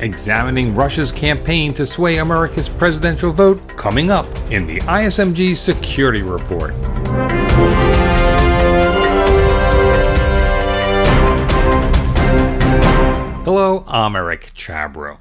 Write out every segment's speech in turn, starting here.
examining Russia's campaign to sway America's presidential vote, coming up in the ISMG Security Report. Hello, I'm Eric Chabrow.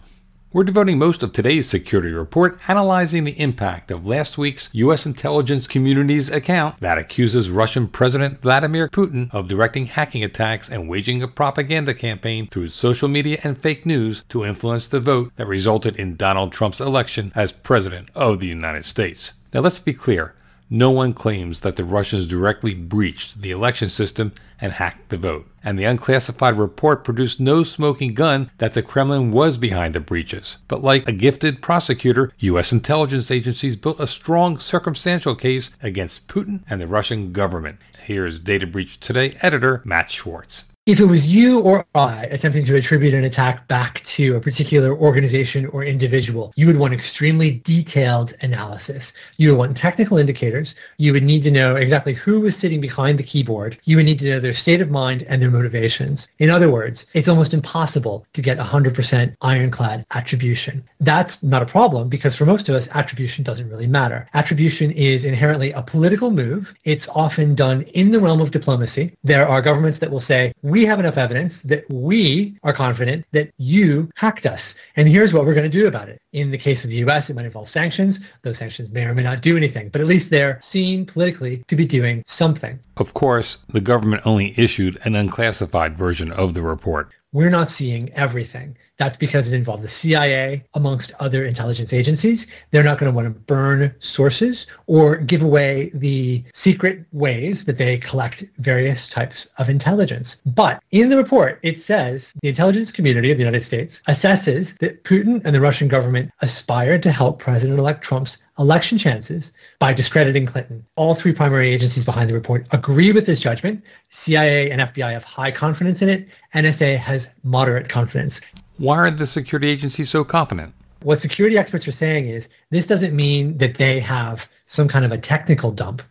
We're devoting most of today's security report analyzing the impact of last week's U.S. intelligence community's account that accuses Russian President Vladimir Putin of directing hacking attacks and waging a propaganda campaign through social media and fake news to influence the vote that resulted in Donald Trump's election as President of the United States. Now, let's be clear. No one claims that the Russians directly breached the election system and hacked the vote. And the unclassified report produced no smoking gun that the Kremlin was behind the breaches. But like a gifted prosecutor, U.S. intelligence agencies built a strong circumstantial case against Putin and the Russian government. Here's Data Breach Today editor Matt Schwartz. If it was you or I attempting to attribute an attack back to a particular organization or individual, you would want extremely detailed analysis. You would want technical indicators. You would need to know exactly who was sitting behind the keyboard. You would need to know their state of mind and their motivations. In other words, it's almost impossible to get 100% ironclad attribution. That's not a problem because for most of us, attribution doesn't really matter. Attribution is inherently a political move. It's often done in the realm of diplomacy. There are governments that will say, we have enough evidence that we are confident that you hacked us. And here's what we're going to do about it. In the case of the U.S., it might involve sanctions. Those sanctions may or may not do anything, but at least they're seen politically to be doing something. Of course, the government only issued an unclassified version of the report. We're not seeing everything. That's because it involved the CIA amongst other intelligence agencies. They're not going to want to burn sources or give away the secret ways that they collect various types of intelligence. But in the report, it says the intelligence community of the United States assesses that Putin and the Russian government aspired to help President-elect Trump's election chances by discrediting Clinton. All three primary agencies behind the report agree with this judgment. CIA and FBI have high confidence in it. NSA has moderate confidence. Why are the security agencies so confident? What security experts are saying is this doesn't mean that they have some kind of a technical dump.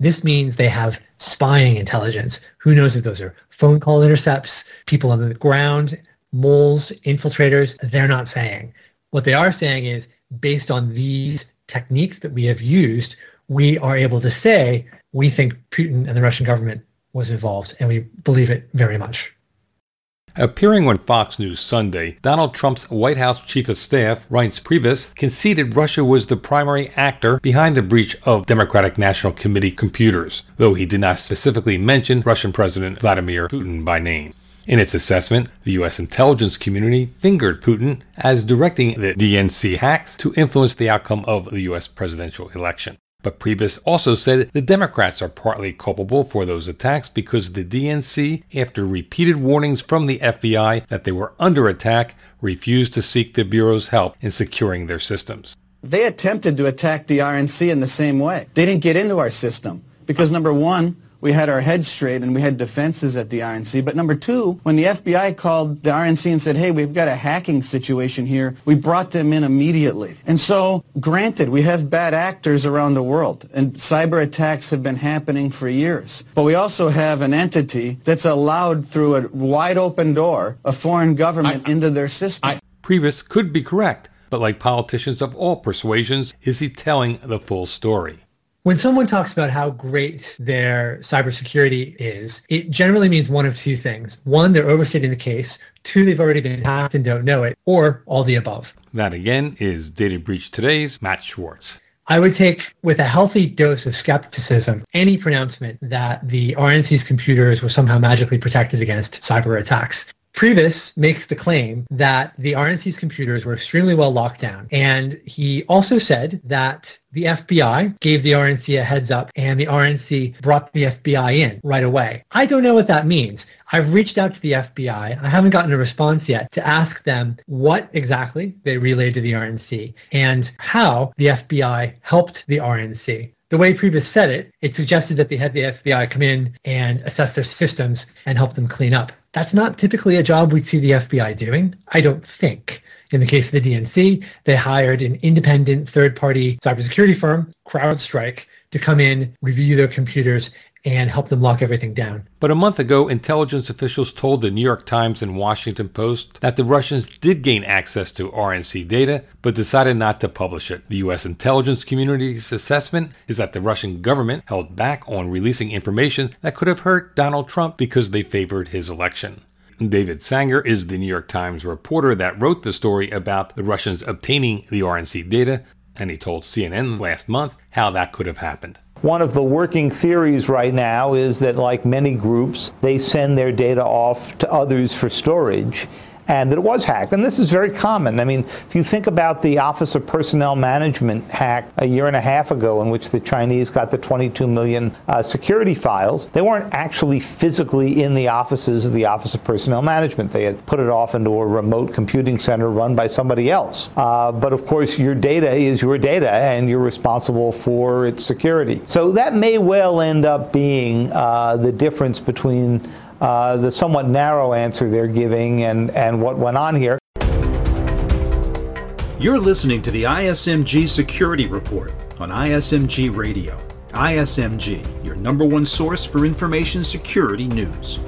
This means they have spying intelligence. Who knows if those are phone call intercepts, people on the ground, moles, infiltrators? They're not saying. What they are saying is based on these techniques that we have used, we are able to say we think Putin and the Russian government was involved, and we believe it very much. Appearing on Fox News Sunday, Donald Trump's White House Chief of Staff, Reince Priebus, conceded Russia was the primary actor behind the breach of Democratic National Committee computers, though he did not specifically mention Russian President Vladimir Putin by name. In its assessment, the U.S. intelligence community fingered Putin as directing the DNC hacks to influence the outcome of the U.S. presidential election. But Priebus also said the Democrats are partly culpable for those attacks because the DNC, after repeated warnings from the FBI that they were under attack, refused to seek the Bureau's help in securing their systems. They attempted to attack the RNC in the same way. They didn't get into our system because, number one, we had our heads straight and we had defenses at the RNC. But number two, when the FBI called the RNC and said, hey, we've got a hacking situation here, we brought them in immediately. And so, granted, we have bad actors around the world and cyber attacks have been happening for years. But we also have an entity that's allowed through a wide open door a foreign government I, into their system. I, Priebus could be correct, but like politicians of all persuasions, is he telling the full story? When someone talks about how great their cybersecurity is, it generally means one of two things. One, they're overstating the case. Two, they've already been hacked and don't know it, or all the above. That again is Data Breach Today's Matt Schwartz. I would take with a healthy dose of skepticism any pronouncement that the RNC's computers were somehow magically protected against cyber attacks. Priebus makes the claim that the RNC's computers were extremely well locked down. And he also said that the FBI gave the RNC a heads up and the RNC brought the FBI in right away. I don't know what that means. I've reached out to the FBI. I haven't gotten a response yet to ask them what exactly they relayed to the RNC and how the FBI helped the RNC the way Priebus said it, it suggested that they had the FBI come in and assess their systems and help them clean up. That's not typically a job we'd see the FBI doing, I don't think. In the case of the DNC, they hired an independent third-party cybersecurity firm, CrowdStrike, to come in, review their computers, and help them lock everything down. But a month ago, intelligence officials told the New York Times and Washington Post that the Russians did gain access to RNC data, but decided not to publish it. The U.S. intelligence community's assessment is that the Russian government held back on releasing information that could have hurt Donald Trump because they favored his election. David Sanger is the New York Times reporter that wrote the story about the Russians obtaining the RNC data, and he told CNN last month how that could have happened. One of the working theories right now is that, like many groups, they send their data off to others for storage and that it was hacked. And this is very common. I mean, if you think about the Office of Personnel Management hack a year and a half ago, in which the Chinese got the 22 million uh, security files, they weren't actually physically in the offices of the Office of Personnel Management. They had put it off into a remote computing center run by somebody else. Uh, but of course, your data is your data, and you're responsible for its security. So that may well end up being uh, the difference between uh, the somewhat narrow answer they're giving and, and what went on here. You're listening to the ISMG Security Report on ISMG Radio. ISMG, your number one source for information security news.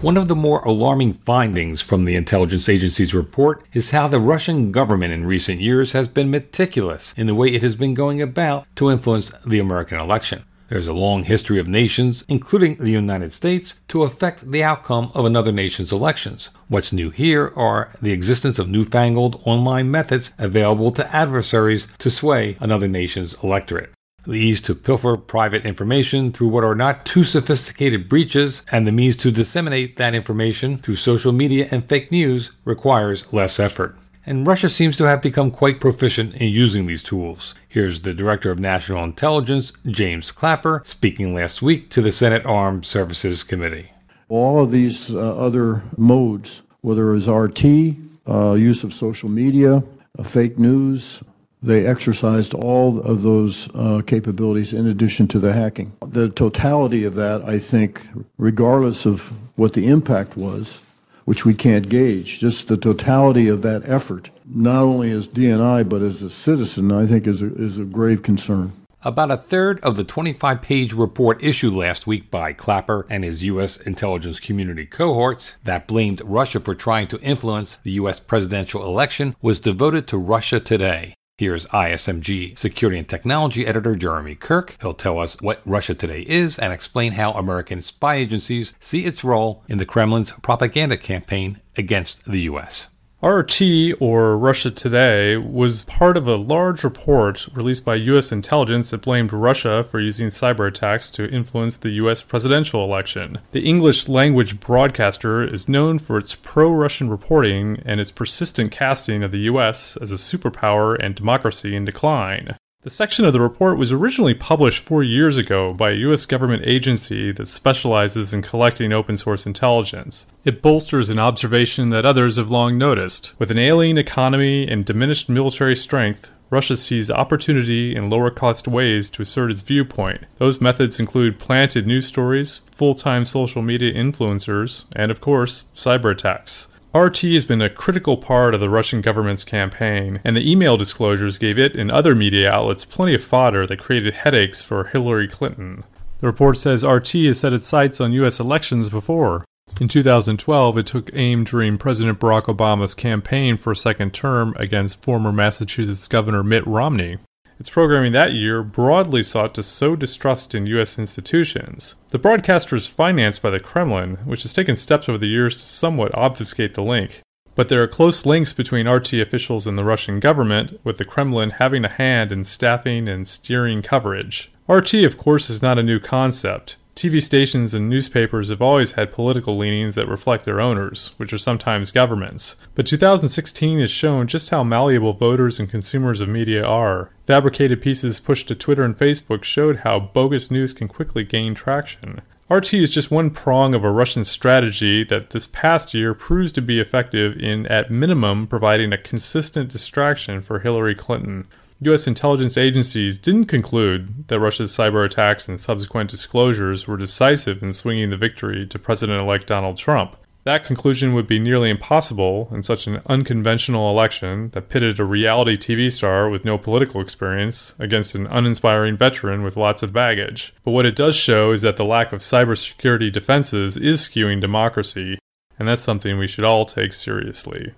One of the more alarming findings from the intelligence agency's report is how the Russian government in recent years has been meticulous in the way it has been going about to influence the American election. There's a long history of nations, including the United States, to affect the outcome of another nation's elections. What's new here are the existence of newfangled online methods available to adversaries to sway another nation's electorate. The ease to pilfer private information through what are not too sophisticated breaches and the means to disseminate that information through social media and fake news requires less effort and Russia seems to have become quite proficient in using these tools. Here's the Director of National Intelligence, James Clapper, speaking last week to the Senate Armed Services Committee. All of these uh, other modes, whether it's RT, uh, use of social media, uh, fake news, they exercised all of those uh, capabilities in addition to the hacking. The totality of that, I think, regardless of what the impact was, which we can't gauge. Just the totality of that effort, not only as DNI but as a citizen, I think is a, is a grave concern. About a third of the 25 page report issued last week by Clapper and his U.S. intelligence community cohorts that blamed Russia for trying to influence the U.S. presidential election was devoted to Russia Today, Here's ISMG Security and Technology Editor Jeremy Kirk. He'll tell us what Russia Today is and explain how American spy agencies see its role in the Kremlin's propaganda campaign against the U.S. RT, or Russia Today, was part of a large report released by U.S. intelligence that blamed Russia for using cyber attacks to influence the U.S. presidential election. The English language broadcaster is known for its pro Russian reporting and its persistent casting of the U.S. as a superpower and democracy in decline. The section of the report was originally published four years ago by a U.S. government agency that specializes in collecting open source intelligence. It bolsters an observation that others have long noticed. With an alien economy and diminished military strength, Russia sees opportunity in lower cost ways to assert its viewpoint. Those methods include planted news stories, full time social media influencers, and of course, cyber attacks. RT has been a critical part of the Russian government's campaign, and the email disclosures gave it and other media outlets plenty of fodder that created headaches for Hillary Clinton. The report says RT has set its sights on U.S. elections before. In 2012, it took aim during President Barack Obama's campaign for a second term against former Massachusetts Governor Mitt Romney. Its programming that year broadly sought to sow distrust in U.S. institutions. The broadcaster is financed by the Kremlin, which has taken steps over the years to somewhat obfuscate the link. But there are close links between RT officials and the Russian government, with the Kremlin having a hand in staffing and steering coverage. RT, of course, is not a new concept. TV stations and newspapers have always had political leanings that reflect their owners, which are sometimes governments. But 2016 has shown just how malleable voters and consumers of media are. Fabricated pieces pushed to Twitter and Facebook showed how bogus news can quickly gain traction. RT is just one prong of a Russian strategy that this past year proves to be effective in, at minimum, providing a consistent distraction for Hillary Clinton. U.S. intelligence agencies didn't conclude that Russia's cyber attacks and subsequent disclosures were decisive in swinging the victory to President elect Donald Trump. That conclusion would be nearly impossible in such an unconventional election that pitted a reality TV star with no political experience against an uninspiring veteran with lots of baggage. But what it does show is that the lack of cybersecurity defenses is skewing democracy, and that's something we should all take seriously.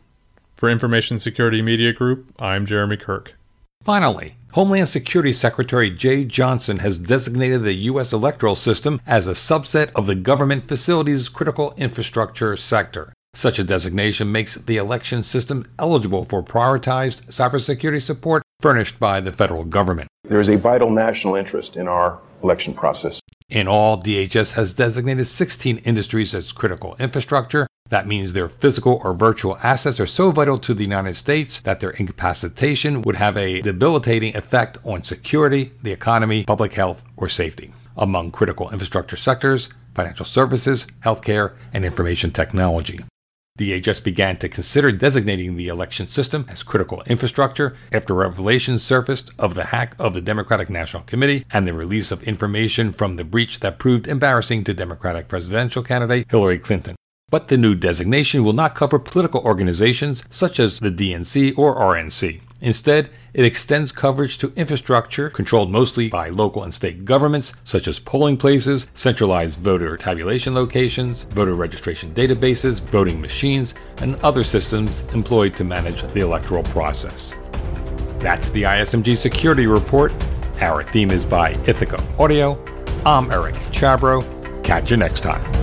For Information Security Media Group, I'm Jeremy Kirk. Finally, Homeland Security Secretary Jeh Johnson has designated the U.S. electoral system as a subset of the government facilities critical infrastructure sector. Such a designation makes the election system eligible for prioritized cybersecurity support furnished by the federal government. There is a vital national interest in our election process. In all, DHS has designated 16 industries as critical infrastructure, that means their physical or virtual assets are so vital to the United States that their incapacitation would have a debilitating effect on security, the economy, public health, or safety. Among critical infrastructure sectors, financial services, healthcare, and information technology. DHS began to consider designating the election system as critical infrastructure after revelations surfaced of the hack of the Democratic National Committee and the release of information from the breach that proved embarrassing to Democratic presidential candidate Hillary Clinton. But the new designation will not cover political organizations such as the DNC or RNC. Instead, it extends coverage to infrastructure controlled mostly by local and state governments, such as polling places, centralized voter tabulation locations, voter registration databases, voting machines, and other systems employed to manage the electoral process. That's the ISMG Security Report. Our theme is by Ithaca Audio. I'm Eric Chabrow. Catch you next time.